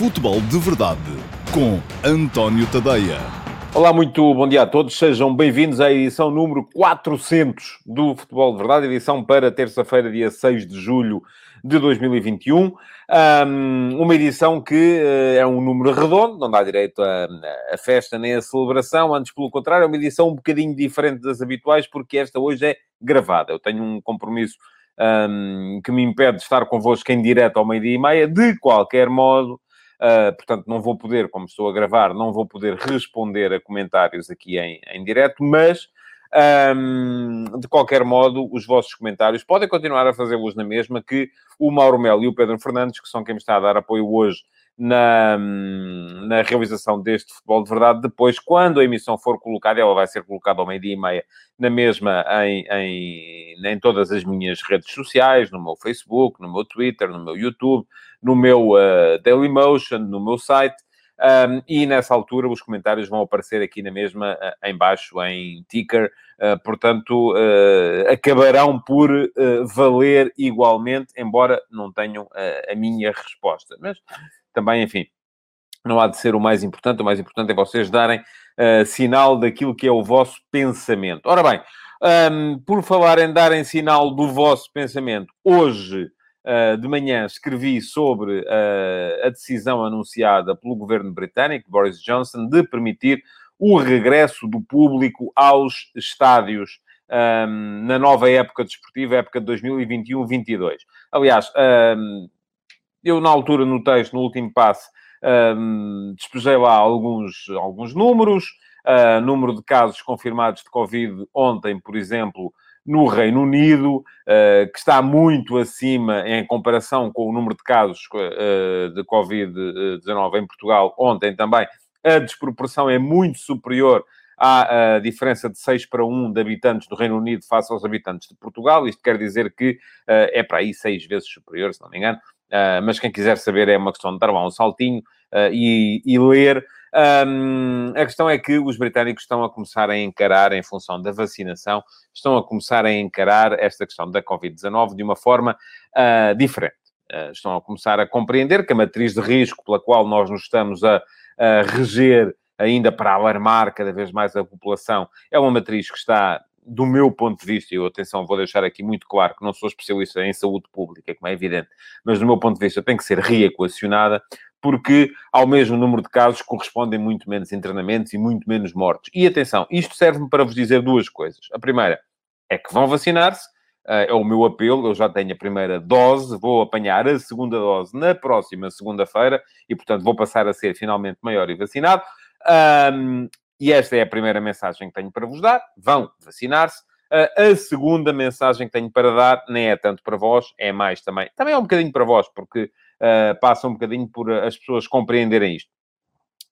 Futebol de Verdade com António Tadeia. Olá, muito bom dia a todos. Sejam bem-vindos à edição número 400 do Futebol de Verdade, edição para terça-feira, dia 6 de julho de 2021. Um, uma edição que uh, é um número redondo, não dá direito a, a, festa nem a celebração, antes, pelo contrário, é uma edição um bocadinho diferente das habituais, porque esta hoje é gravada. Eu tenho um compromisso um, que me impede de estar convosco em direto ao meio-dia e meia, de qualquer modo. Uh, portanto, não vou poder, como estou a gravar, não vou poder responder a comentários aqui em, em direto, mas um, de qualquer modo, os vossos comentários podem continuar a fazê-los na mesma que o Mauro Melo e o Pedro Fernandes, que são quem me está a dar apoio hoje na, na realização deste futebol de verdade. Depois, quando a emissão for colocada, ela vai ser colocada ao meio-dia e meia, na mesma, em, em, em todas as minhas redes sociais, no meu Facebook, no meu Twitter, no meu YouTube, no meu uh, Dailymotion, no meu site. Um, e nessa altura os comentários vão aparecer aqui na mesma, uh, em baixo, em ticker, uh, portanto, uh, acabarão por valer igualmente, embora não tenham a minha resposta. Mas também, enfim, não há de ser o mais importante, o mais importante é vocês darem sinal daquilo que é o vosso pensamento. Ora bem, um, por falar em darem sinal do vosso pensamento, hoje uh, de manhã escrevi sobre uh, a decisão anunciada pelo governo britânico, Boris Johnson, de permitir o regresso do público aos estádios um, na nova época desportiva, época de 2021-22. Aliás, um, eu na altura no texto, no último passo, um, despejei lá alguns, alguns números, uh, número de casos confirmados de Covid ontem, por exemplo, no Reino Unido, uh, que está muito acima em comparação com o número de casos uh, de Covid-19 em Portugal ontem também. A desproporção é muito superior à diferença de 6 para 1 de habitantes do Reino Unido face aos habitantes de Portugal. Isto quer dizer que uh, é para aí 6 vezes superior, se não me engano. Uh, mas quem quiser saber é uma questão de dar lá um saltinho uh, e, e, ler. Um, a questão é que os britânicos estão a começar a encarar, em função da vacinação, estão a começar a encarar esta questão da Covid-19 de uma forma uh, diferente. Estão a começar a compreender que a matriz de risco pela qual nós nos estamos a, a reger, ainda para alarmar cada vez mais a população, é uma matriz que está do meu ponto de vista, e atenção, vou deixar aqui muito claro que não sou especialista em saúde pública, como é evidente, mas do meu ponto de vista tem que ser reequacionada, porque ao mesmo número de casos correspondem muito menos internamentos e muito menos mortes. E atenção, isto serve-me para vos dizer duas coisas. A primeira é que vão vacinar-se, eh, é o meu apelo, eu já tenho a primeira dose, vou apanhar a segunda dose na próxima segunda-feira e, portanto, vou passar a ser finalmente maior e vacinado. Um, e esta é a primeira mensagem que tenho para vos dar. Vão vacinar-se. Uh, a segunda mensagem que tenho para dar nem é tanto para vós, é mais também. Também é um bocadinho para vós, porque uh, passa um bocadinho por as pessoas compreenderem isto.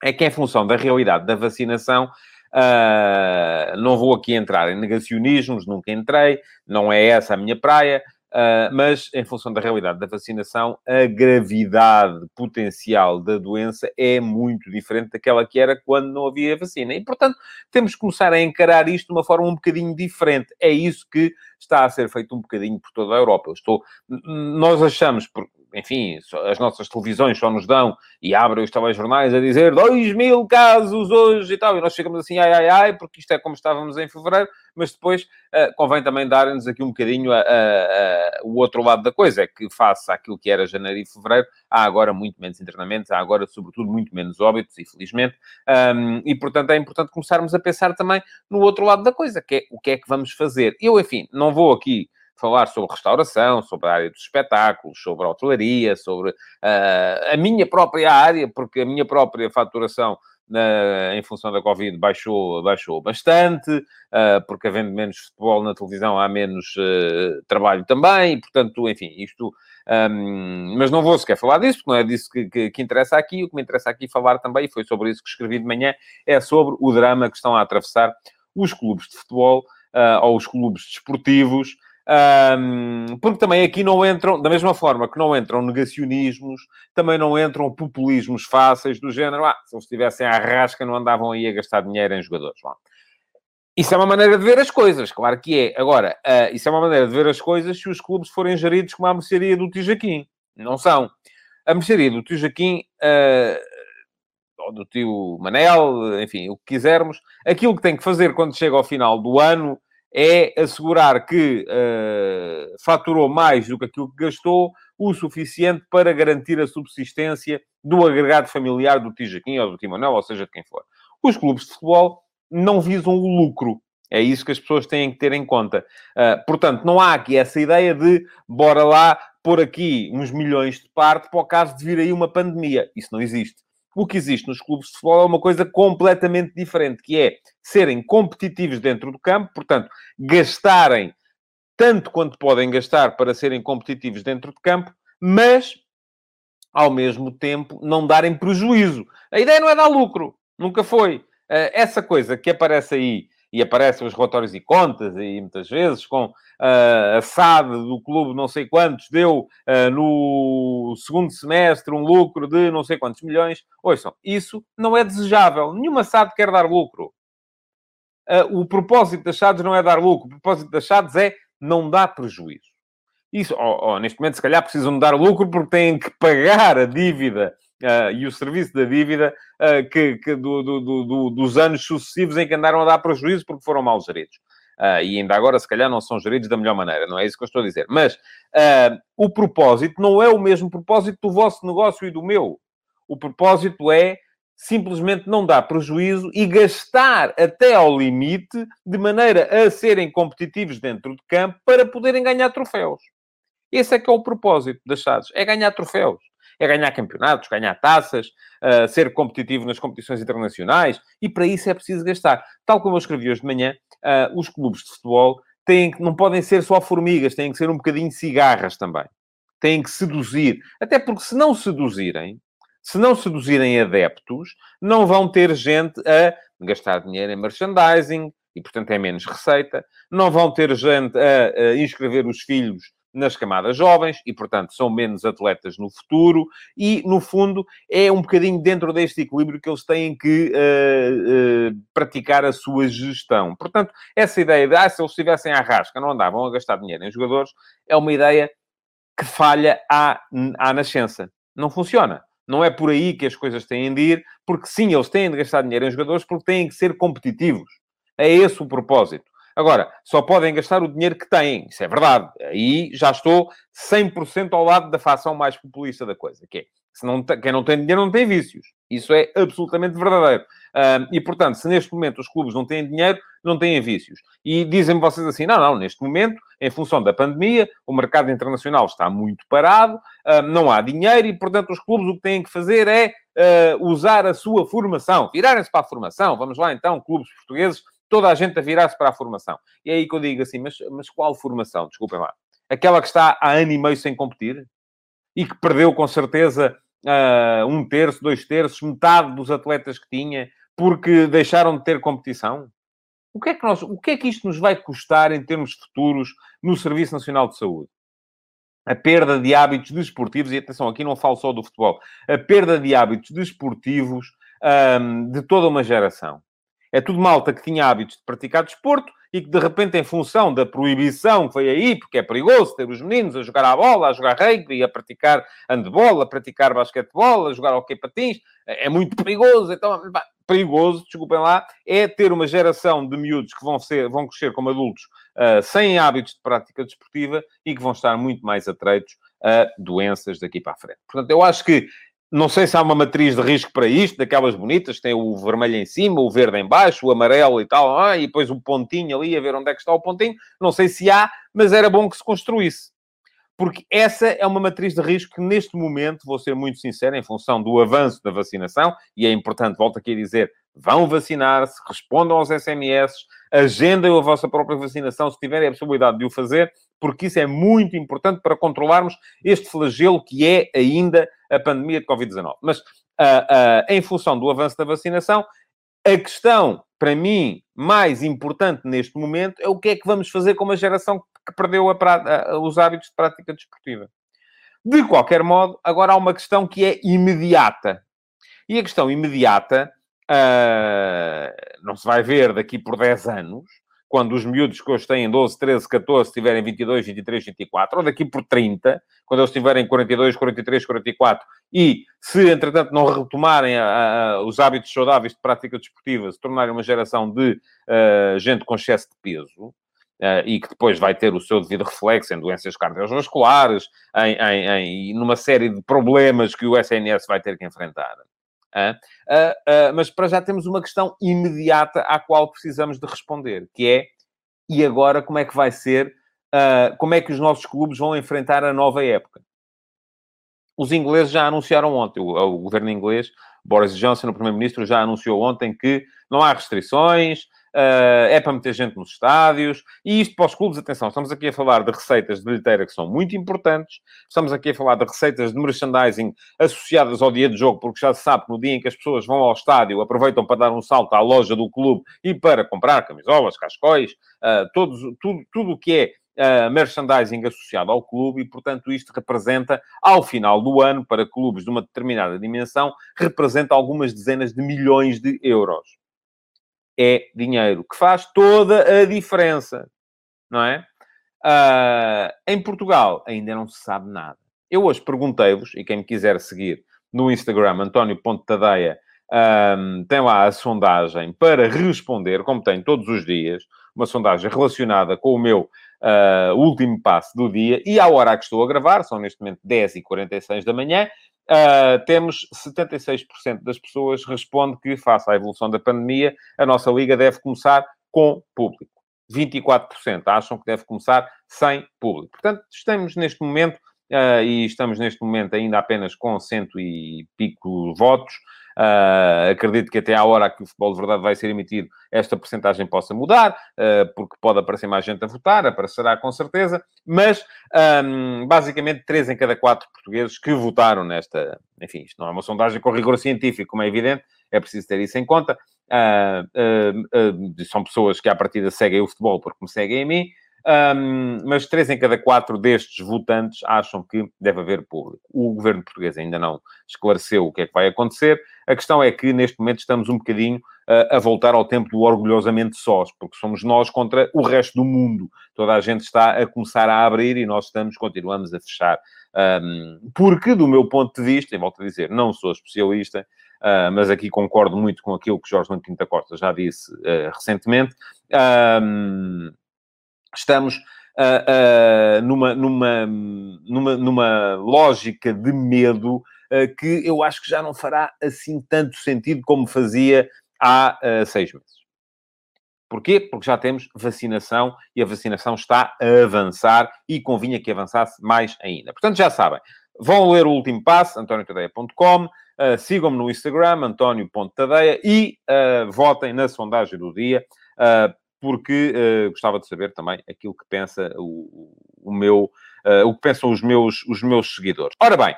É que, em função da realidade da vacinação, uh, não vou aqui entrar em negacionismos, nunca entrei, não é essa a minha praia. Uh, mas em função da realidade da vacinação, a gravidade potencial da doença é muito diferente daquela que era quando não havia vacina. E, portanto, temos que começar a encarar isto de uma forma um bocadinho diferente. É isso que está a ser feito um bocadinho por toda a Europa. Eu estou... Nós achamos, enfim, as nossas televisões só nos dão e abrem os telejornais a dizer 2 mil casos hoje e tal, e nós ficamos assim, ai, ai, ai, porque isto é como estávamos em fevereiro, mas depois uh, convém também dar-nos aqui um bocadinho a, a, a, o outro lado da coisa, é que face àquilo que era janeiro e fevereiro, há agora muito menos internamentos, há agora, sobretudo, muito menos óbitos, infelizmente, um, e, portanto, é importante começarmos a pensar também no outro lado da coisa, que é o que é que vamos fazer. Eu, enfim, não vou aqui falar sobre restauração, sobre a área dos espetáculos, sobre a hotelaria, sobre uh, a minha própria área, porque a minha própria faturação na, em função da Covid baixou, baixou bastante, uh, porque havendo menos futebol na televisão há menos uh, trabalho também, e, portanto, enfim, isto... Um, mas não vou sequer falar disso, porque não é disso que, que, que, interessa aqui. O que me interessa aqui falar também, e foi sobre isso que escrevi de manhã, é sobre o drama que estão a atravessar os clubes de futebol uh, ou os clubes desportivos, um, porque também aqui não entram, da mesma forma que não entram negacionismos, também não entram populismos fáceis do género, ah, se eles estivessem à rasca não andavam aí a gastar dinheiro em jogadores. Bom, isso é uma maneira de ver as coisas, claro que é. Agora, uh, isso é uma maneira de ver as coisas se os clubes forem geridos como a mercearia do Tijaquim. Não são. a mercearia do tio Jaquim, uh, ou do tio Manel, enfim, o que quisermos, aquilo que tem que fazer quando chega ao final do ano é assegurar que uh, faturou mais do que aquilo que gastou, o suficiente para garantir a subsistência do agregado familiar do Tijaquim ou do Timonel, ou seja, de quem for. Os clubes de futebol não visam o lucro. É isso que as pessoas têm que ter em conta. Uh, portanto, não há aqui essa ideia de bora lá pôr aqui uns milhões de parte para o caso de vir aí uma pandemia. Isso não existe. O que existe nos clubes de futebol é uma coisa completamente diferente, que é serem competitivos dentro do campo, portanto, gastarem tanto quanto podem gastar para serem competitivos dentro de campo, mas, ao mesmo tempo, não darem prejuízo. A ideia não é dar lucro, nunca foi. Eh, essa coisa que aparece aí e aparecem os relatórios e contas, e muitas vezes com uh, a SAD do clube não sei quantos, deu uh, no segundo semestre um lucro de não sei quantos milhões. Ouçam, isso não é desejável. Nenhuma SAD quer dar lucro. Uh, o propósito das SADs não é dar lucro. O propósito das SADs é não dar prejuízo. Isso, oh, oh, neste momento, se calhar precisam dar lucro porque têm que pagar a dívida uh, e o serviço da dívida uh, que, que do, do, do, dos anos sucessivos em que andaram a dar prejuízo porque foram mal geridos. Uh, e ainda agora, se calhar, não são geridos da melhor maneira, não é isso que eu estou a dizer. Mas o propósito não é o mesmo propósito do vosso negócio e do meu. O propósito é simplesmente não dar prejuízo e gastar até ao limite, de maneira a serem competitivos dentro de campo para poderem ganhar troféus. Esse é que é o propósito das SADs, é ganhar troféus é ganhar campeonatos, ganhar taças, uh, ser competitivo nas competições internacionais, e para isso é preciso gastar. Tal como eu escrevi hoje de manhã, uh, os clubes de futebol têm, não podem ser só formigas, têm que ser um bocadinho cigarras também. Têm que seduzir. Até porque se não seduzirem, se não seduzirem adeptos, não vão ter gente a gastar dinheiro em merchandising, e portanto é menos receita. Não vão ter gente a, a inscrever os filhos nas camadas jovens e, portanto, são menos atletas no futuro e, no fundo, é um bocadinho dentro deste equilíbrio que eles têm que uh, uh, praticar a sua gestão. Portanto, essa ideia de, ah, se eles estivessem à rasca, não andavam a gastar dinheiro em jogadores, é uma ideia que falha à, à nascença. Não funciona. Não é por aí que as coisas têm de ir, porque sim, eles têm de gastar dinheiro em jogadores porque têm que ser competitivos. É esse o propósito. Agora, só podem gastar o dinheiro que têm. Isso é verdade. Aí já estou 100% ao lado da facção mais populista da coisa, que é, se não, quem não tem dinheiro não tem vícios. Isso é absolutamente verdadeiro. e, portanto, se neste momento os clubes não têm dinheiro, não têm vícios. E dizem-me vocês assim, não, não, neste momento, em função da pandemia, o mercado internacional está muito parado, não há dinheiro e, portanto, os clubes o que têm que fazer é uh, usar a sua formação, virarem-se para a formação. Vamos lá, então, clubes portugueses toda a gente a virar-se para a formação. E é aí que eu digo assim, mas, mas qual formação? Desculpem lá. Aquela que está há ano e meio sem competir? E que perdeu, com certeza, uh, um terço, dois terços, metade dos atletas que tinha, porque deixaram de ter competição? O que, é que nós, o que é que isto nos vai custar em termos futuros no Serviço Nacional de Saúde? A perda de hábitos desportivos, e atenção, aqui não falo só do futebol, a perda de hábitos desportivos um, de toda uma geração. É tudo malta que tinha hábitos de praticar desporto e que, de repente, em função da proibição foi aí, porque é perigoso ter os meninos a jogar à bola, a jogar rugby, a praticar handball, a praticar basquetebol, a jogar hockey patins, é, é muito perigoso. Então, perigoso, desculpem lá, é ter uma geração de miúdos que vão, ser, vão crescer como adultos uh, sem hábitos de prática desportiva e que vão estar muito mais atreitos a doenças daqui para a frente. Portanto, eu acho que não sei se há uma matriz de risco para isto, daquelas bonitas, tem o vermelho em cima, o verde em baixo, o amarelo e tal, ah, e depois o pontinho ali, a ver onde é que está o pontinho. Não sei se há, mas era bom que se construísse. Porque essa é uma matriz de risco que, neste momento, vou ser muito sincero, em função do avanço da vacinação, e é importante, volto aqui a dizer, vão vacinar-se, respondam aos SMS, agendem a vossa própria vacinação, se tiverem a possibilidade de o fazer, porque isso é muito importante para controlarmos este flagelo que é ainda a pandemia de Covid-19. Mas, uh, uh, em função do avanço da vacinação, a questão, para mim, mais importante neste momento é o que é que vamos fazer com uma geração que perdeu a, a, os hábitos de prática desportiva. De qualquer modo, agora há uma questão que é imediata. E a questão imediata uh, não se vai ver daqui por 10 anos, quando os miúdos que hoje têm 12, 13, 14 tiverem 22, 23, 24, ou daqui por 30, quando eles tiverem 42, 43, 44, e se, entretanto, não retomarem a, a, os hábitos saudáveis de prática desportiva, se tornarem uma geração de uh, gente com excesso de peso, Uh, e que depois vai ter o seu devido reflexo em doenças cardiovasculares, em, em, em, numa série de problemas que o SNS vai ter que enfrentar. Mas para já temos uma questão imediata à qual precisamos de responder, que é, e agora como é que vai ser, como é que os nossos clubes vão enfrentar a nova época? Os ingleses já anunciaram ontem, o, governo inglês, Boris Johnson, o primeiro-ministro, já anunciou ontem que não há restrições, é para meter gente nos estádios, e isto para os clubes, atenção, estamos aqui a falar de receitas de bilheteira que são muito importantes, estamos aqui a falar de receitas de merchandising associadas ao dia de jogo, porque já se sabe que no dia em que as pessoas vão ao estádio, aproveitam para dar um salto à loja do clube e para comprar camisolas, cascóis, uh, todos, tudo, tudo o que é uh, merchandising associado ao clube, e portanto isto representa, ao final do ano, para clubes de uma determinada dimensão, representa algumas dezenas de milhões de euros é dinheiro, que faz toda a diferença, não é? Uh, em Portugal ainda não se sabe nada. Eu hoje perguntei-vos, e quem me quiser seguir no Instagram, António Ponte Tadeia, um, tem lá a sondagem para responder, como tem todos os dias, uma sondagem relacionada com o meu uh, último passo do dia, e à hora que estou a gravar, são neste momento 10h46 da manhã, Uh, temos 76% das pessoas responde que, face à evolução da pandemia, a nossa liga deve começar com público. 24% acham que deve começar sem público. Portanto, estamos neste momento, uh, e estamos neste momento ainda apenas com cento e pico votos, Uh, acredito que até à hora que o futebol de verdade vai ser emitido, esta porcentagem possa mudar, uh, porque pode aparecer mais gente a votar, aparecerá com certeza, mas um, basicamente três em cada quatro portugueses que votaram nesta. Enfim, isto não é uma sondagem com rigor científico, como é evidente, é preciso ter isso em conta. Uh, são pessoas que à partida seguem o futebol porque me seguem a mim. Um, mas três em cada quatro destes votantes acham que deve haver público. O governo português ainda não esclareceu o que é que vai acontecer. A questão é que, neste momento, estamos um bocadinho uh, a voltar ao tempo do orgulhosamente sós, porque somos nós contra o resto do mundo. Toda a gente está a começar a abrir e nós estamos, continuamos a fechar. Um, porque, do meu ponto de vista, e volto a dizer, não sou especialista, uh, mas aqui concordo muito com aquilo que Jorge Quinta Costa já disse uh, recentemente. Um, estamos uh, numa, numa, numa, numa lógica de medo que eu acho que já não fará assim tanto sentido como fazia há seis meses. Porquê? Porque já temos vacinação e a vacinação está a avançar e convinha que avançasse mais ainda. Portanto, já sabem, vão ler o último passo, antoniotadeia.com, uh, sigam-me no Instagram, antonio.tadeia, e uh, votem na sondagem do dia. Uh, porque uh, gostava de saber também aquilo que pensa o, o meu, o que pensam os meus, os meus seguidores. Ora bem,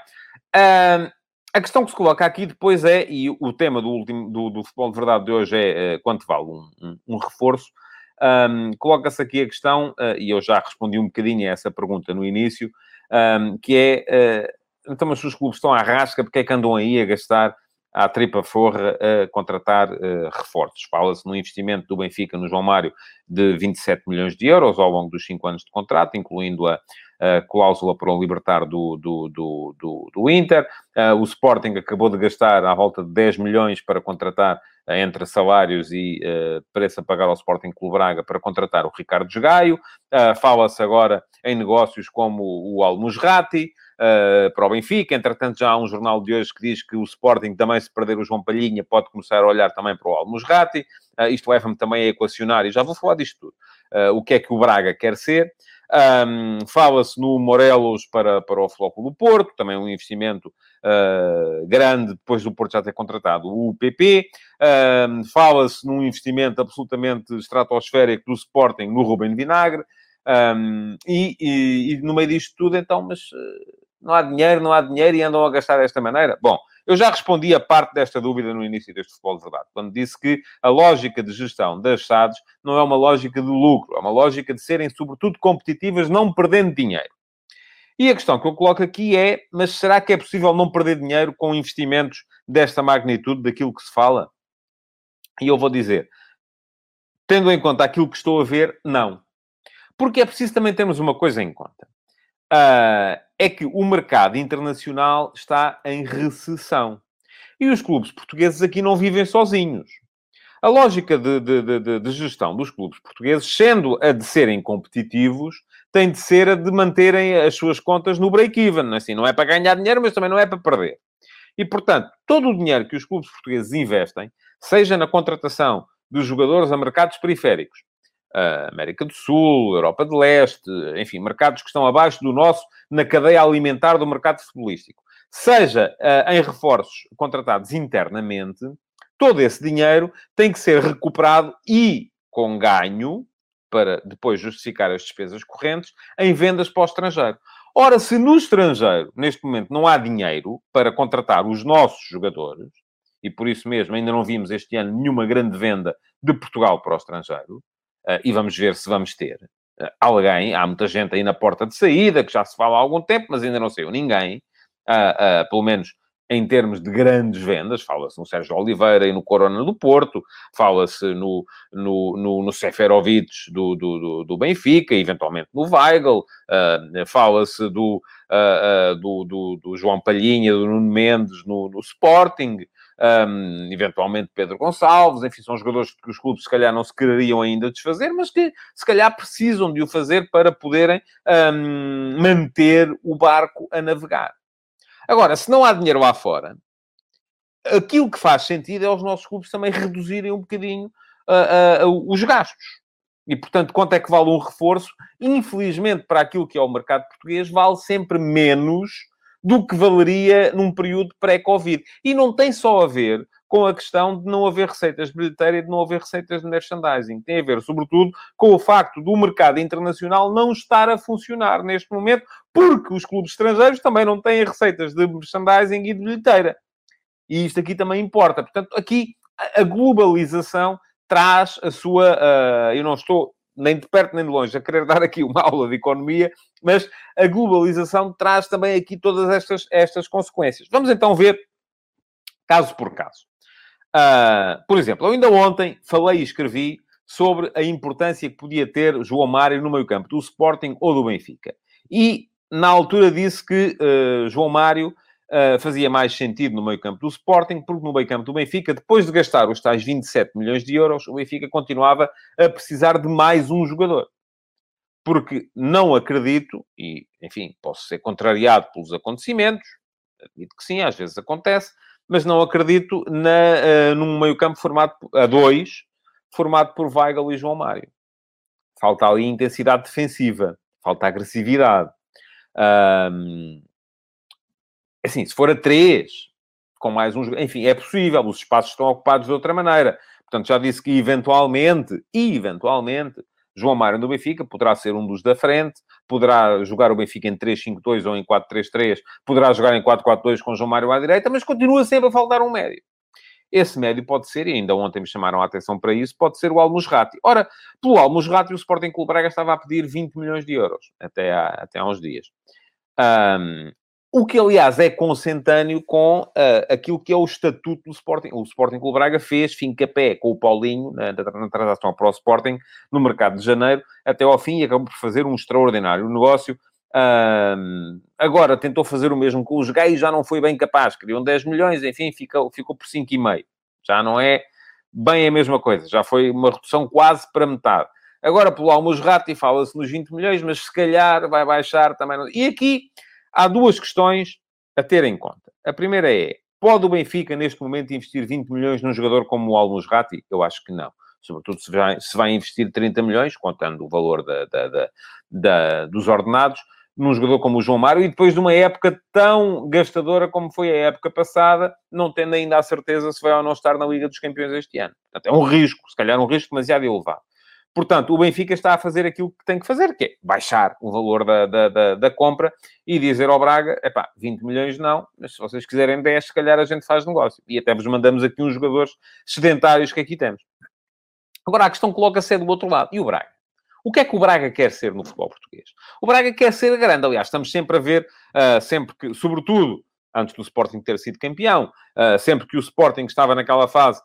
uh, a questão que se coloca aqui depois é, e o tema do, último, do, do futebol de verdade de hoje é uh, quanto vale um, um, um reforço. Um, Coloca-se aqui a questão, e eu já respondi um bocadinho a essa pergunta no início, que é, então, mas os clubes estão à rasca, porque é que andam aí a gastar à tripa forra a contratar uh, reforços. Fala-se no investimento do Benfica no João Mário de 27 milhões de euros ao longo dos 5 anos de contrato, incluindo a, a cláusula para o libertar do, do, do, do, do Inter. Uh, o Sporting acabou de gastar à volta de 10 milhões para contratar, uh, entre salários e preço a pagar ao Sporting Clube Braga, para contratar o Ricardo Gaio. Fala-se agora em negócios como o Al-Musrati, uh, para o Benfica. Entretanto, já há um jornal de hoje que diz que o Sporting, também se perder o João Palhinha, pode começar a olhar também para o Almusrati. Uh, isto leva-me também a equacionar, e já vou falar disto tudo, uh, o que é que o Braga quer ser. Um, Fala-se no Morelos para, para o Flóculo do Porto, também um investimento uh, grande depois do Porto já ter contratado o PP. Um, Fala-se num investimento absolutamente estratosférico do Sporting no Rubem Vinagre. Um, e, e, e, no meio disto tudo, então, mas não há dinheiro, não há dinheiro e andam a gastar desta maneira? Bom, eu já respondi a parte desta dúvida no início deste futebol de verdade, quando disse que a lógica de gestão das SADs não é uma lógica de lucro, é uma lógica de serem, sobretudo, competitivas, não perdendo dinheiro. E a questão que eu coloco aqui é: mas será que é possível não perder dinheiro com investimentos desta magnitude, daquilo que se fala? E eu vou dizer: Tendo em conta aquilo que estou a ver, não. Porque é preciso também termos uma coisa em conta. Uh, é que o mercado internacional está em recessão. E os clubes portugueses aqui não vivem sozinhos. A lógica de, de, de, de, gestão dos clubes portugueses, sendo a de serem competitivos, tem de ser a de manterem as suas contas no break-even. Assim, não é para ganhar dinheiro, mas também não é para perder. E, portanto, todo o dinheiro que os clubes portugueses investem, seja na contratação dos jogadores a mercados periféricos, América do Sul, Europa de Leste, enfim, mercados que estão abaixo do nosso na cadeia alimentar do mercado futebolístico, seja uh, em reforços contratados internamente, todo esse dinheiro tem que ser recuperado e com ganho, para depois justificar as despesas correntes, em vendas para o estrangeiro. Ora, se no estrangeiro, neste momento, não há dinheiro para contratar os nossos jogadores, e por isso mesmo ainda não vimos este ano nenhuma grande venda de Portugal para o estrangeiro, e vamos ver se vamos ter uh, alguém. Há muita gente aí na porta de saída, que já se fala há algum tempo, mas ainda não saiu ninguém. Uh, pelo menos em termos de grandes vendas, fala-se no Sérgio Oliveira e no Corona do Porto, fala-se no, no, no, no Seferovic do, do, do, Benfica, eventualmente no Weigl, uh, fala-se do, uh, uh, do, do, do, João Palhinha, do Nuno Mendes no, no Sporting, um, eventualmente Pedro Gonçalves, enfim, são jogadores que os clubes se calhar não se quereriam ainda desfazer, mas que se calhar precisam de o fazer para poderem um, manter o barco a navegar. Agora, se não há dinheiro lá fora, aquilo que faz sentido é os nossos clubes também reduzirem um bocadinho uh, uh, os gastos. E, portanto, quanto é que vale um reforço? Infelizmente, para aquilo que é o mercado português, vale sempre menos do que valeria num período pré-Covid. E não tem só a ver com a questão de não haver receitas de bilheteira e de não haver receitas de merchandising. Tem a ver, sobretudo, com o facto do mercado internacional não estar a funcionar neste momento, porque os clubes estrangeiros também não têm receitas de merchandising e de bilheteira. E isto aqui também importa. Portanto, aqui a globalização traz a sua. Uh, eu não estou nem de perto nem de longe, a querer dar aqui uma aula de economia, mas a globalização traz também aqui todas estas, estas consequências. Vamos então ver caso por caso. Uh, por exemplo, eu ainda ontem falei e escrevi sobre a importância que podia ter João Mário no meio campo do Sporting ou do Benfica. E, na altura, disse que uh, João Mário uh, fazia mais sentido no meio-campo do Sporting, porque no meio-campo do Benfica, depois de gastar os tais 27 milhões de euros, o Benfica continuava a precisar de mais um jogador. Porque não acredito, e enfim, posso ser contrariado pelos acontecimentos, admito que sim, às vezes acontece, mas não acredito na, uh, num meio-campo formado a dois, formado por Weigl e João Mário. Falta ali intensidade defensiva, falta agressividade. Assim, se for a três, com mais uns, enfim, é possível, os espaços estão ocupados de outra maneira. Portanto, já disse que eventualmente, eventualmente, João Mário do Benfica poderá ser um dos da frente, poderá jogar o Benfica em 3-5-2 ou em 4-3-3, poderá jogar em 4-4-2 com João Mário à direita, mas continua sempre a faltar um médio. Esse médio pode ser, e ainda ontem me chamaram a atenção para isso, pode ser o Almusrati. Ora, pelo Almusrati, o Sporting Clube Braga estava a pedir 20 milhões de euros, até há, até há uns dias. Um, o que, aliás, é consentâneo com uh, aquilo que é o estatuto do Sporting. O Sporting Clube Braga fez fim-capé com o Paulinho na, na transação para o Sporting no mercado de janeiro até ao fim e acabou por fazer um extraordinário negócio. Uh, agora tentou fazer o mesmo com os gays, já não foi bem capaz. Queriam 10 milhões, enfim, ficou, ficou por 5,5. Já não é bem a mesma coisa. Já foi uma redução quase para metade. Agora, pelo Almusrati, fala-se nos 20 milhões, mas se calhar vai baixar também. E aqui Há duas questões a ter em conta. A primeira é, pode o Benfica, neste momento, investir 20 milhões num jogador como o Al-Musrati? Eu acho que não. Sobretudo se vai, se vai investir 30 milhões, contando o valor da, da, da, da, dos ordenados, num jogador como o João Mário, e depois de uma época tão gastadora como foi a época passada, não tendo ainda a certeza se vai ou não estar na Liga dos Campeões este ano. Portanto, é um risco, se calhar um risco demasiado elevado. Portanto, o Benfica está a fazer aquilo que tem que fazer, que é baixar o valor da, da, da, da compra e dizer ao Braga, epá, 20 milhões não, mas se vocês quiserem 10, se calhar a gente faz negócio. E até vos mandamos aqui uns jogadores sedentários que aqui temos. Agora, a questão coloca-se é do outro lado. E o Braga? O que é que o Braga quer ser no futebol português? O Braga quer ser grande. Aliás, estamos sempre a ver, uh, sempre que, sobretudo, antes do Sporting ter sido campeão, uh, sempre que o Sporting estava naquela fase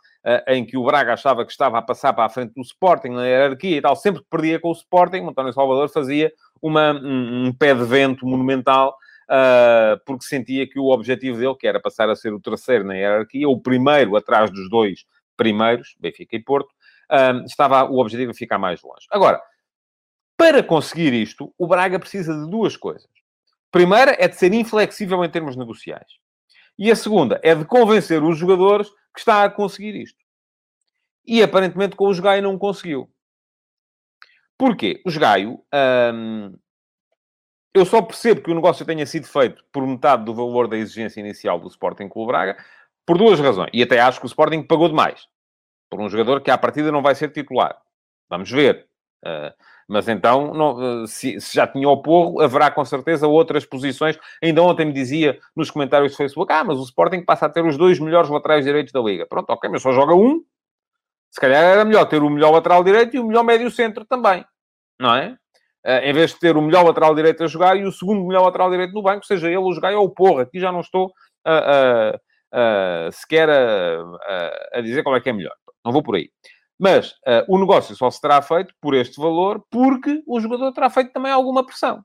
em que o Braga achava que estava a passar para a frente do Sporting na hierarquia e tal, sempre que perdia com o Sporting, o António Salvador fazia uma, um, um pé de vento monumental uh, porque sentia que o objetivo dele, que era passar a ser o terceiro na hierarquia, o primeiro atrás dos dois primeiros, Benfica e Porto, uh, estava o objetivo a ficar mais longe. Agora, para conseguir isto, o Braga precisa de duas coisas. Primeira é de ser inflexível em termos negociais. E a segunda é de convencer os jogadores que está a conseguir isto. E aparentemente com o Gaio não conseguiu. Porquê? O Gaio hum, eu só percebo que o negócio tenha sido feito por metade do valor da exigência inicial do Sporting Clube Braga por duas razões. E até acho que o Sporting pagou demais por um jogador que à partida não vai ser titular. Vamos ver. Uh, mas então, não, uh, se, se, já tinha o porro, haverá com certeza outras posições. Ainda ontem me dizia nos comentários do Facebook: ah, mas o Sporting passa a ter os dois melhores laterais direitos da Liga. Pronto, ok, mas só joga um. Se calhar era melhor ter o melhor lateral direito e o melhor médio centro também. Não é? Uh, em vez de ter o melhor lateral direito a jogar e o segundo melhor lateral direito no banco, seja ele o jogar ou o porra. Aqui já não estou uh, uh, sequer a, a, dizer qual é que é melhor. Não vou por aí. Mas o negócio só se terá feito por este valor porque o jogador terá feito também alguma pressão.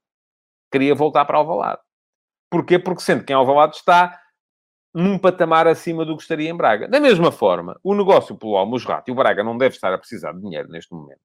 Queria voltar para Alvalade. Porquê? Porque sendo que em Alvalade está num patamar acima do que estaria em Braga. Da mesma forma, o negócio pelo Almusrat, e o Braga não deve estar a precisar de dinheiro neste momento,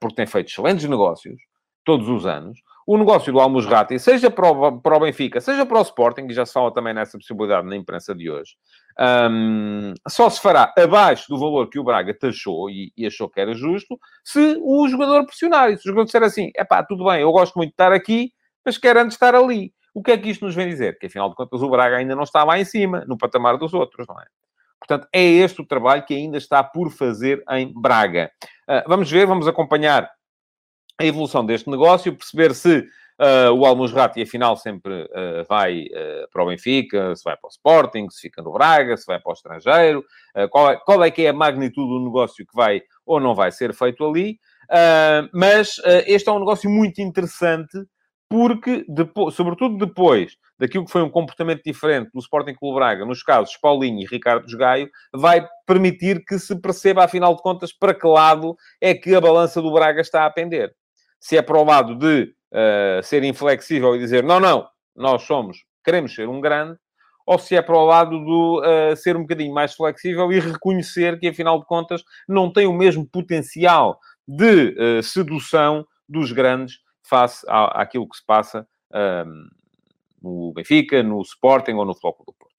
porque tem feito excelentes negócios, todos os anos. O negócio do Almusrati, seja para o, para o Benfica, seja para o Sporting, e já se fala também nessa possibilidade na imprensa de hoje, um, só se fará abaixo do valor que o Braga taxou e, e, achou que era justo, se o jogador pressionar. E se o jogador disser assim, é pá, tudo bem, eu gosto muito de estar aqui, mas quero antes estar ali. O que é que isto nos vem dizer? Que, afinal de contas, o Braga ainda não está lá em cima, no patamar dos outros, não é? Portanto, é este o trabalho que ainda está por fazer em Braga. Uh, vamos ver, vamos acompanhar a evolução deste negócio, perceber se uh, o Almusrati, afinal, sempre uh, vai uh, para o Benfica, se vai para o Sporting, se fica no Braga, se vai para o estrangeiro, qual é, qual, é, que é a magnitude do negócio que vai ou não vai ser feito ali. mas este é um negócio muito interessante, porque, depois, sobretudo depois daquilo que foi um comportamento diferente do Sporting Clube Braga, nos casos Paulinho e Ricardo Gaio, vai permitir que se perceba, afinal de contas, para que lado é que a balança do Braga está a pender se é para o lado de uh, ser inflexível e dizer não, não, nós somos, queremos ser um grande, ou se é para o lado do uh, ser um bocadinho mais flexível e reconhecer que, afinal de contas, não tem o mesmo potencial de uh, sedução dos grandes face à, àquilo que se passa no Benfica, no Sporting ou no Futebol do Porto.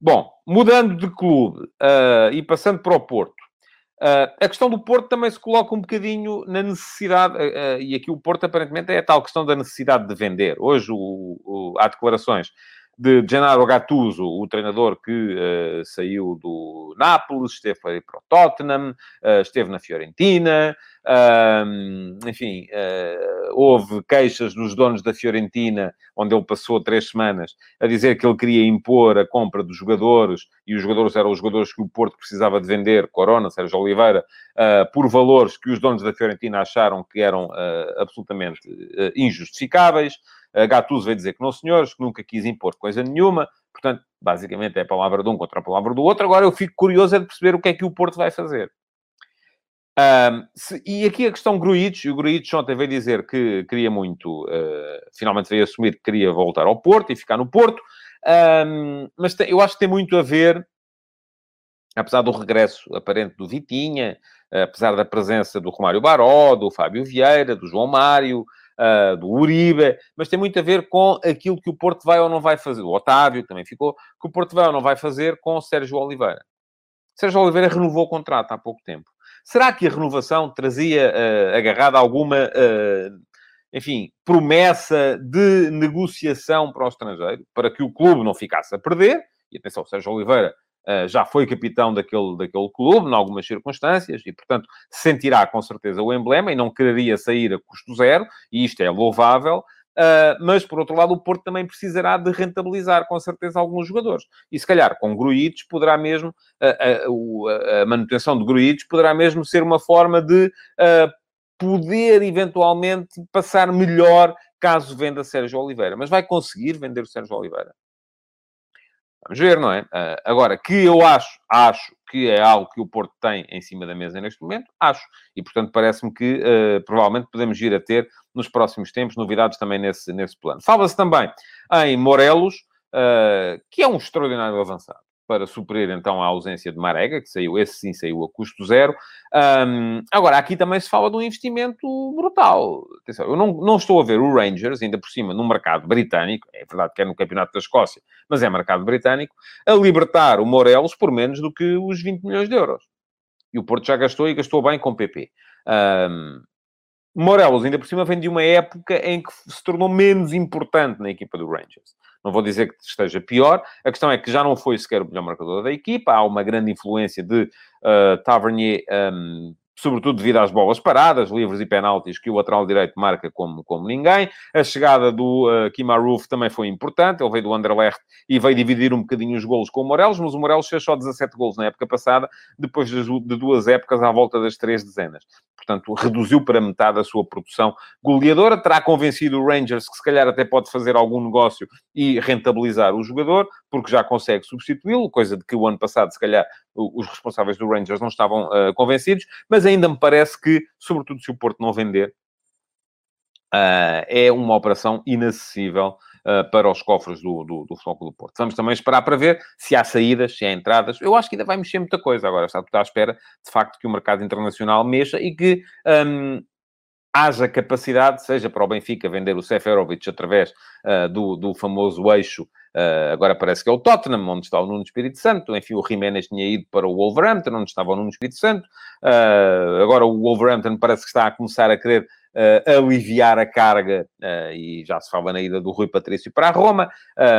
Bom, mudando de clube uh, e passando para o Porto, Uh, a questão do Porto também se coloca um bocadinho na necessidade, uh, uh, e aqui o Porto aparentemente é a tal questão da necessidade de vender. Hoje o, o, há declarações de Gennaro Gattuso, o treinador que saiu do Nápoles, esteve para o Tottenham, esteve na Fiorentina, enfim, uh, houve queixas dos donos da Fiorentina, onde ele passou três semanas, a dizer que ele queria impor a compra dos jogadores, e os jogadores eram os jogadores que o Porto precisava de vender, Corona, Sérgio Oliveira, uh, por valores que os donos da Fiorentina acharam que eram uh, absolutamente injustificáveis. Gattuso veio dizer que não, senhores, que nunca quis impor coisa nenhuma. Portanto, basicamente é a palavra de um contra a palavra do outro. Agora eu fico curioso de perceber o que é que o Porto vai fazer. Um, se, e aqui a questão Gruitch, o Gruitch ontem veio dizer que queria muito, uh, finalmente veio assumir que queria voltar ao Porto e ficar no Porto, um, mas tem, eu acho que tem muito a ver, apesar do regresso aparente do Vitinha, uh, apesar da presença do Romário Baró, do Fábio Vieira, do João Mário, uh, do Uribe, mas tem muito a ver com aquilo que o Porto vai ou não vai fazer. O Otávio também ficou, que o Porto vai ou não vai fazer com o Sérgio Oliveira. Sérgio Oliveira renovou o contrato há pouco tempo. Será que a renovação trazia uh, agarrada alguma, uh, enfim, promessa de negociação para o estrangeiro, para que o clube não ficasse a perder? E atenção, Sérgio Oliveira já foi capitão daquele, daquele clube, em algumas circunstâncias, e, portanto, sentirá com certeza o emblema e não quereria sair a custo zero, e isto é louvável. Uh, mas, por outro lado, o Porto também precisará de rentabilizar, com certeza, alguns jogadores. E, se calhar, com Gruites poderá mesmo, uh, a, a, manutenção de Gruites poderá mesmo ser uma forma de poder, eventualmente, passar melhor caso venda Sérgio Oliveira. Mas vai conseguir vender o Sérgio Oliveira? Vamos ver, não é? Uh, agora, que eu acho, acho que é algo que o Porto tem em cima da mesa neste momento, acho. E, portanto, parece-me que uh, provavelmente podemos vir a ter nos próximos tempos novidades também nesse, nesse plano. Fala-se também em Morelos, uh, que é um extraordinário avançado para suprir então a ausência de Marega, que saiu, esse sim saiu a custo zero. Um, agora, aqui também se fala de um investimento brutal. Atenção, eu não, não estou a ver o Rangers, ainda por cima, no mercado britânico, é verdade que é no Campeonato da Escócia, mas é mercado britânico, a libertar o Morelos por menos do que os 20 milhões de euros. E o Porto já gastou e gastou bem com PP. Um, Morelos, ainda por cima, vem de uma época em que se tornou menos importante na equipa do Rangers. Não vou dizer que esteja pior, a questão é que já não foi sequer o melhor marcador da equipa, há uma grande influência de uh, Tavernier um, sobretudo devido às bolas paradas, livres e penaltis que o lateral direito marca como, como ninguém. A chegada do uh, Kimaruf também foi importante, ele veio do Anderlecht e veio dividir um bocadinho os golos com o Morelos, mas o Morelos fez só 17 golos na época passada, depois de, de duas épocas à volta das três dezenas. Portanto, reduziu para metade a sua produção goleadora, terá convencido o Rangers que se calhar até pode fazer algum negócio e rentabilizar o jogador, porque já consegue substituí-lo, coisa de que o ano passado, se calhar, os responsáveis do Rangers não estavam uh, convencidos, mas ainda me parece que, sobretudo se o Porto não vender, uh, é uma operação inacessível uh, para os cofres do, do, do Futebol do Porto. Vamos também esperar para ver se há saídas, se há entradas. Eu acho que ainda vai mexer muita coisa. Agora está tudo à espera, de facto, que o mercado internacional mexa e que um, haja capacidade, seja para o Benfica vender o Seferovic através uh, do, do famoso eixo, uh, agora parece que é o Tottenham, onde está o Nuno Espírito Santo, enfim, o Jiménez tinha ido para o Wolverhampton, onde estava o Nuno Espírito Santo, uh, agora o Wolverhampton parece que está a começar a querer aliviar a carga, e já se fala na ida do Rui Patrício para a Roma,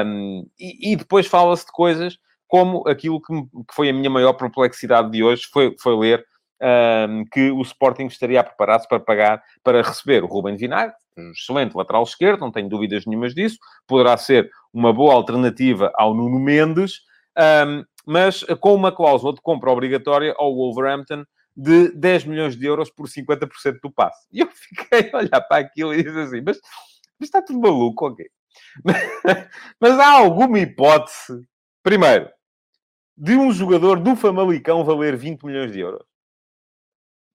um, e, e, depois fala-se de coisas como aquilo que, que, foi a minha maior perplexidade de hoje, foi, foi ler um, que o Sporting estaria a preparar-se para pagar, para receber o Ruben Vinagre, um excelente lateral esquerdo, não tenho dúvidas nenhumas disso, poderá ser uma boa alternativa ao Nuno Mendes, um, mas com uma cláusula de compra obrigatória ao Wolverhampton de 10 milhões de euros por 50% do passe. E eu fiquei a olhar para aquilo e disse assim, mas, mas está tudo maluco, ok? mas há alguma hipótese, primeiro, de um jogador do Famalicão valer 20 milhões de euros?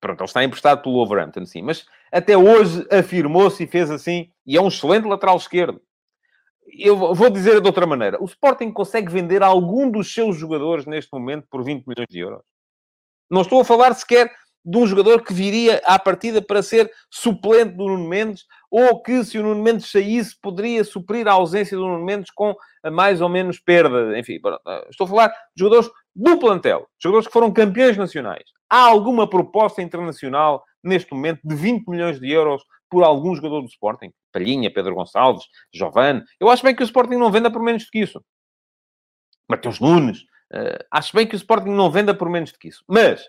Pronto, ele está emprestado pelo Wolverhampton, sim. Mas até hoje afirmou-se e fez assim. E é um excelente lateral esquerdo. Eu vou dizer de outra maneira. O Sporting consegue vender algum dos seus jogadores neste momento por 20 milhões de euros. Não estou a falar sequer de um jogador que viria à partida para ser suplente do Nuno Mendes, ou que, se o Nuno Mendes saísse, poderia suprir a ausência do Nuno Mendes com mais ou menos perda. Enfim, estou a falar de jogadores do plantel, jogadores que foram campeões nacionais. Há alguma proposta internacional neste momento de 20 milhões de euros por algum jogador do Sporting? Palhinha, Pedro Gonçalves, Giovane. Eu acho bem que o Sporting não venda por menos do que isso. Mateus Nunes. Uh, acho bem que o Sporting não venda por menos do que isso. Mas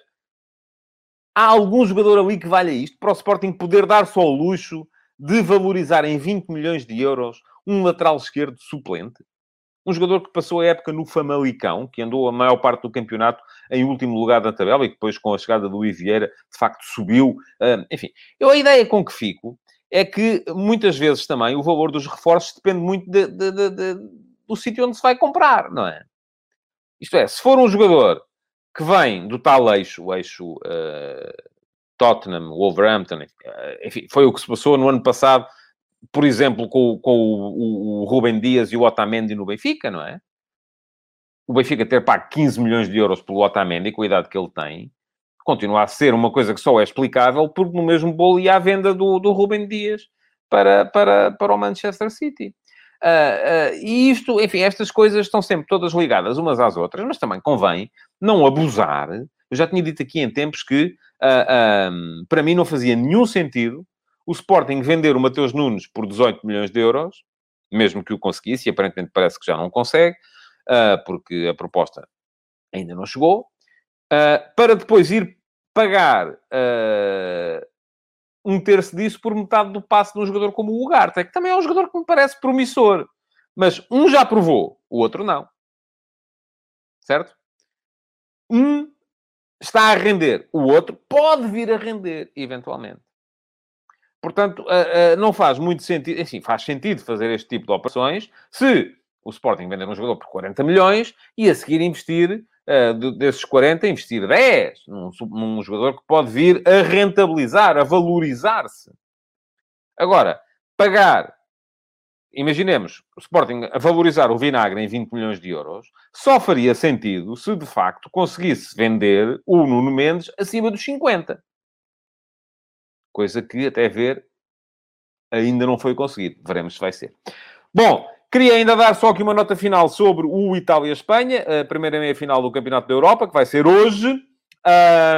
há algum jogador ali que valha isto para o Sporting poder dar só o luxo de valorizar em 20 milhões de euros um lateral esquerdo suplente? Um jogador que passou a época no Famalicão, que andou a maior parte do campeonato em último lugar da tabela e que depois, com a chegada do Ivieira, de facto subiu. enfim, eu a ideia com que fico é que muitas vezes também o valor dos reforços depende muito de, de, de, do sítio onde se vai comprar, não é? Isto é, se for um jogador que vem do tal eixo, o eixo uh, Tottenham, Wolverhampton, enfim, foi o que se passou no ano passado por exemplo, com, com o, o, Rubem Dias e o Otamendi no Benfica, não é? O Benfica ter pago 15 milhões de euros pelo Otamendi, com a idade que ele tem, continua a ser uma coisa que só é explicável porque no mesmo bolo ia a venda do, do Rubem Dias para, para, para o Manchester City. Uh, uh, e isto, enfim, estas coisas estão sempre todas ligadas umas às outras, mas também convém não abusar. Eu já tinha dito aqui em tempos que, uh, para mim, não fazia nenhum sentido o Sporting vender o Mateus Nunes por 18 milhões de euros, mesmo que o conseguisse, e aparentemente parece que já não consegue, uh, porque a proposta ainda não chegou, uh, para depois ir pagar uh, um terço disso por metade do passe de um jogador como o Ugarte, que também é um jogador que me parece promissor. Mas um já provou, o outro não. Certo? Um está a render, o outro pode vir a render, eventualmente. Portanto, não faz muito sentido, assim, faz sentido fazer este tipo de operações se o Sporting vender um jogador por 40 milhões e a seguir investir, uh, desses 40, investir 10 num, num jogador que pode vir a rentabilizar, a valorizar-se. Agora, pagar, imaginemos, o Sporting a valorizar o Vinagre em 20 milhões de euros, só faria sentido se de facto conseguisse vender o Nuno Mendes acima dos 50. Coisa que, até ver, ainda não foi conseguido. Veremos se vai ser. Bom, Queria ainda dar só aqui uma nota final sobre o Itália-Espanha, a primeira meia-final do Campeonato da Europa, que vai ser hoje.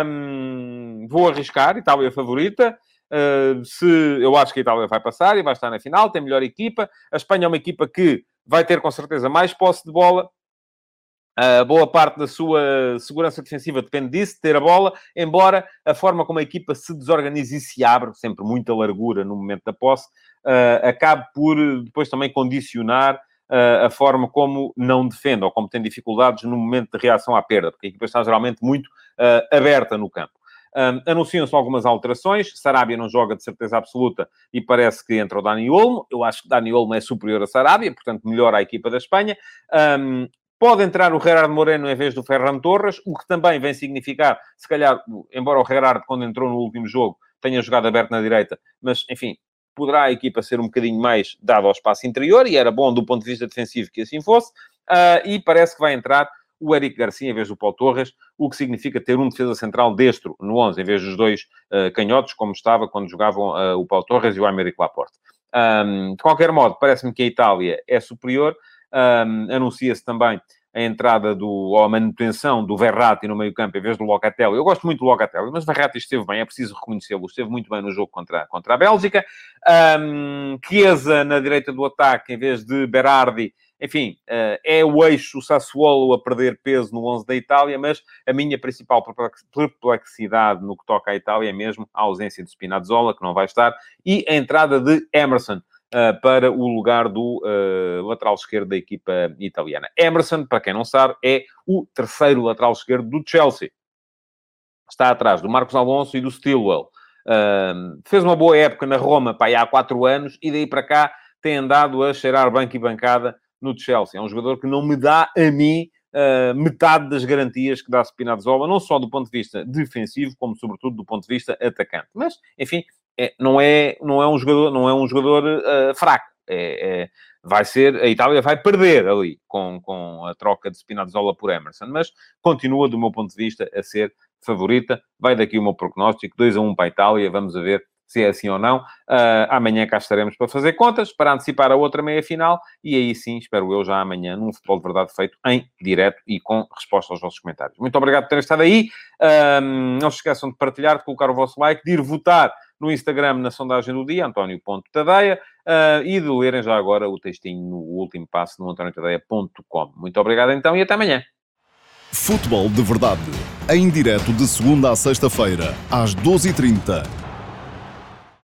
Um, vou arriscar, Itália favorita. Uh, se eu acho que a Itália vai passar e vai estar na final, tem melhor equipa. A Espanha é uma equipa que vai ter com certeza mais posse de bola. Uh, boa parte da sua segurança defensiva depende disso, de ter a bola, embora a forma como a equipa se desorganiza e se abre, sempre muita largura no momento da posse, uh, acabe por depois também condicionar uh, a forma como não defende ou como tem dificuldades no momento de reação à perda, porque a equipa está geralmente muito uh, aberta no campo. Um, Anunciam-se algumas alterações. Sarabia não joga de certeza absoluta e parece que entra o Dani Olmo. Eu acho que Dani Olmo é superior a Sarabia, portanto, melhora a equipa da Espanha. Um, Pode entrar o Gerardo Moreno em vez do Ferran Torres, o que também vem significar, se calhar, embora o Gerardo, quando entrou no último jogo, tenha jogado aberto na direita, mas, enfim, poderá a equipa ser um bocadinho mais dada ao espaço interior, e era bom do ponto de vista defensivo que assim fosse, uh, e parece que vai entrar o Eric Garcia em vez do Paulo Torres, o que significa ter um defesa central destro no 11, em vez dos dois uh, canhotos, como estava quando jogavam uh, o Paulo Torres e o Américo Laporte. Um, de qualquer modo, parece-me que a Itália é superior. Um, Anuncia-se também a entrada do, ou a manutenção do Verratti no meio-campo em vez do Locatelli. Eu gosto muito do Locatelli, mas Verratti esteve bem, é preciso reconhecê-lo, esteve muito bem no jogo contra, contra a Bélgica. Um, Chiesa na direita do ataque em vez de Berardi. Enfim, uh, é o eixo Sassuolo a perder peso no 11 da Itália, mas a minha principal perplexidade no que toca à Itália é mesmo a ausência de Spinazzola, que não vai estar, e a entrada de Emerson, para o lugar do uh, lateral esquerdo da equipa italiana. Emerson, para quem não sabe, é o terceiro lateral esquerdo do Chelsea. Está atrás do Marcos Alonso e do Stilwell. Fez uma boa época na Roma, pá, há quatro anos, e daí para cá tem andado a cheirar banco e bancada no Chelsea. É um jogador que não me dá a mim uh, metade das garantias que dá Spinazzola, não só do ponto de vista defensivo, como sobretudo do ponto de vista atacante. Mas, enfim, é, não, é, não é um jogador, não é um jogador uh, fraco. É, é, vai ser, a Itália vai perder ali com, com a troca de Spinazzola por Emerson, mas continua, do meu ponto de vista, a ser favorita. Vai daqui o meu prognóstico, 2 a 1 para a Itália, vamos a ver se é assim ou não. Uh, amanhã cá estaremos para fazer contas, para antecipar a outra meia-final, e aí sim, espero eu já amanhã, num Futebol de Verdade feito em direto e com resposta aos vossos comentários. Muito obrigado por terem estado aí. Uh, não se esqueçam de partilhar, de colocar o vosso like, de ir votar no Instagram na sondagem do dia, António.tadeia, uh, e de lerem já agora o textinho no último passo no antoniotadeia.com. Muito obrigado então e até amanhã. Futebol de Verdade, em direto de segunda a sexta-feira, às 12h30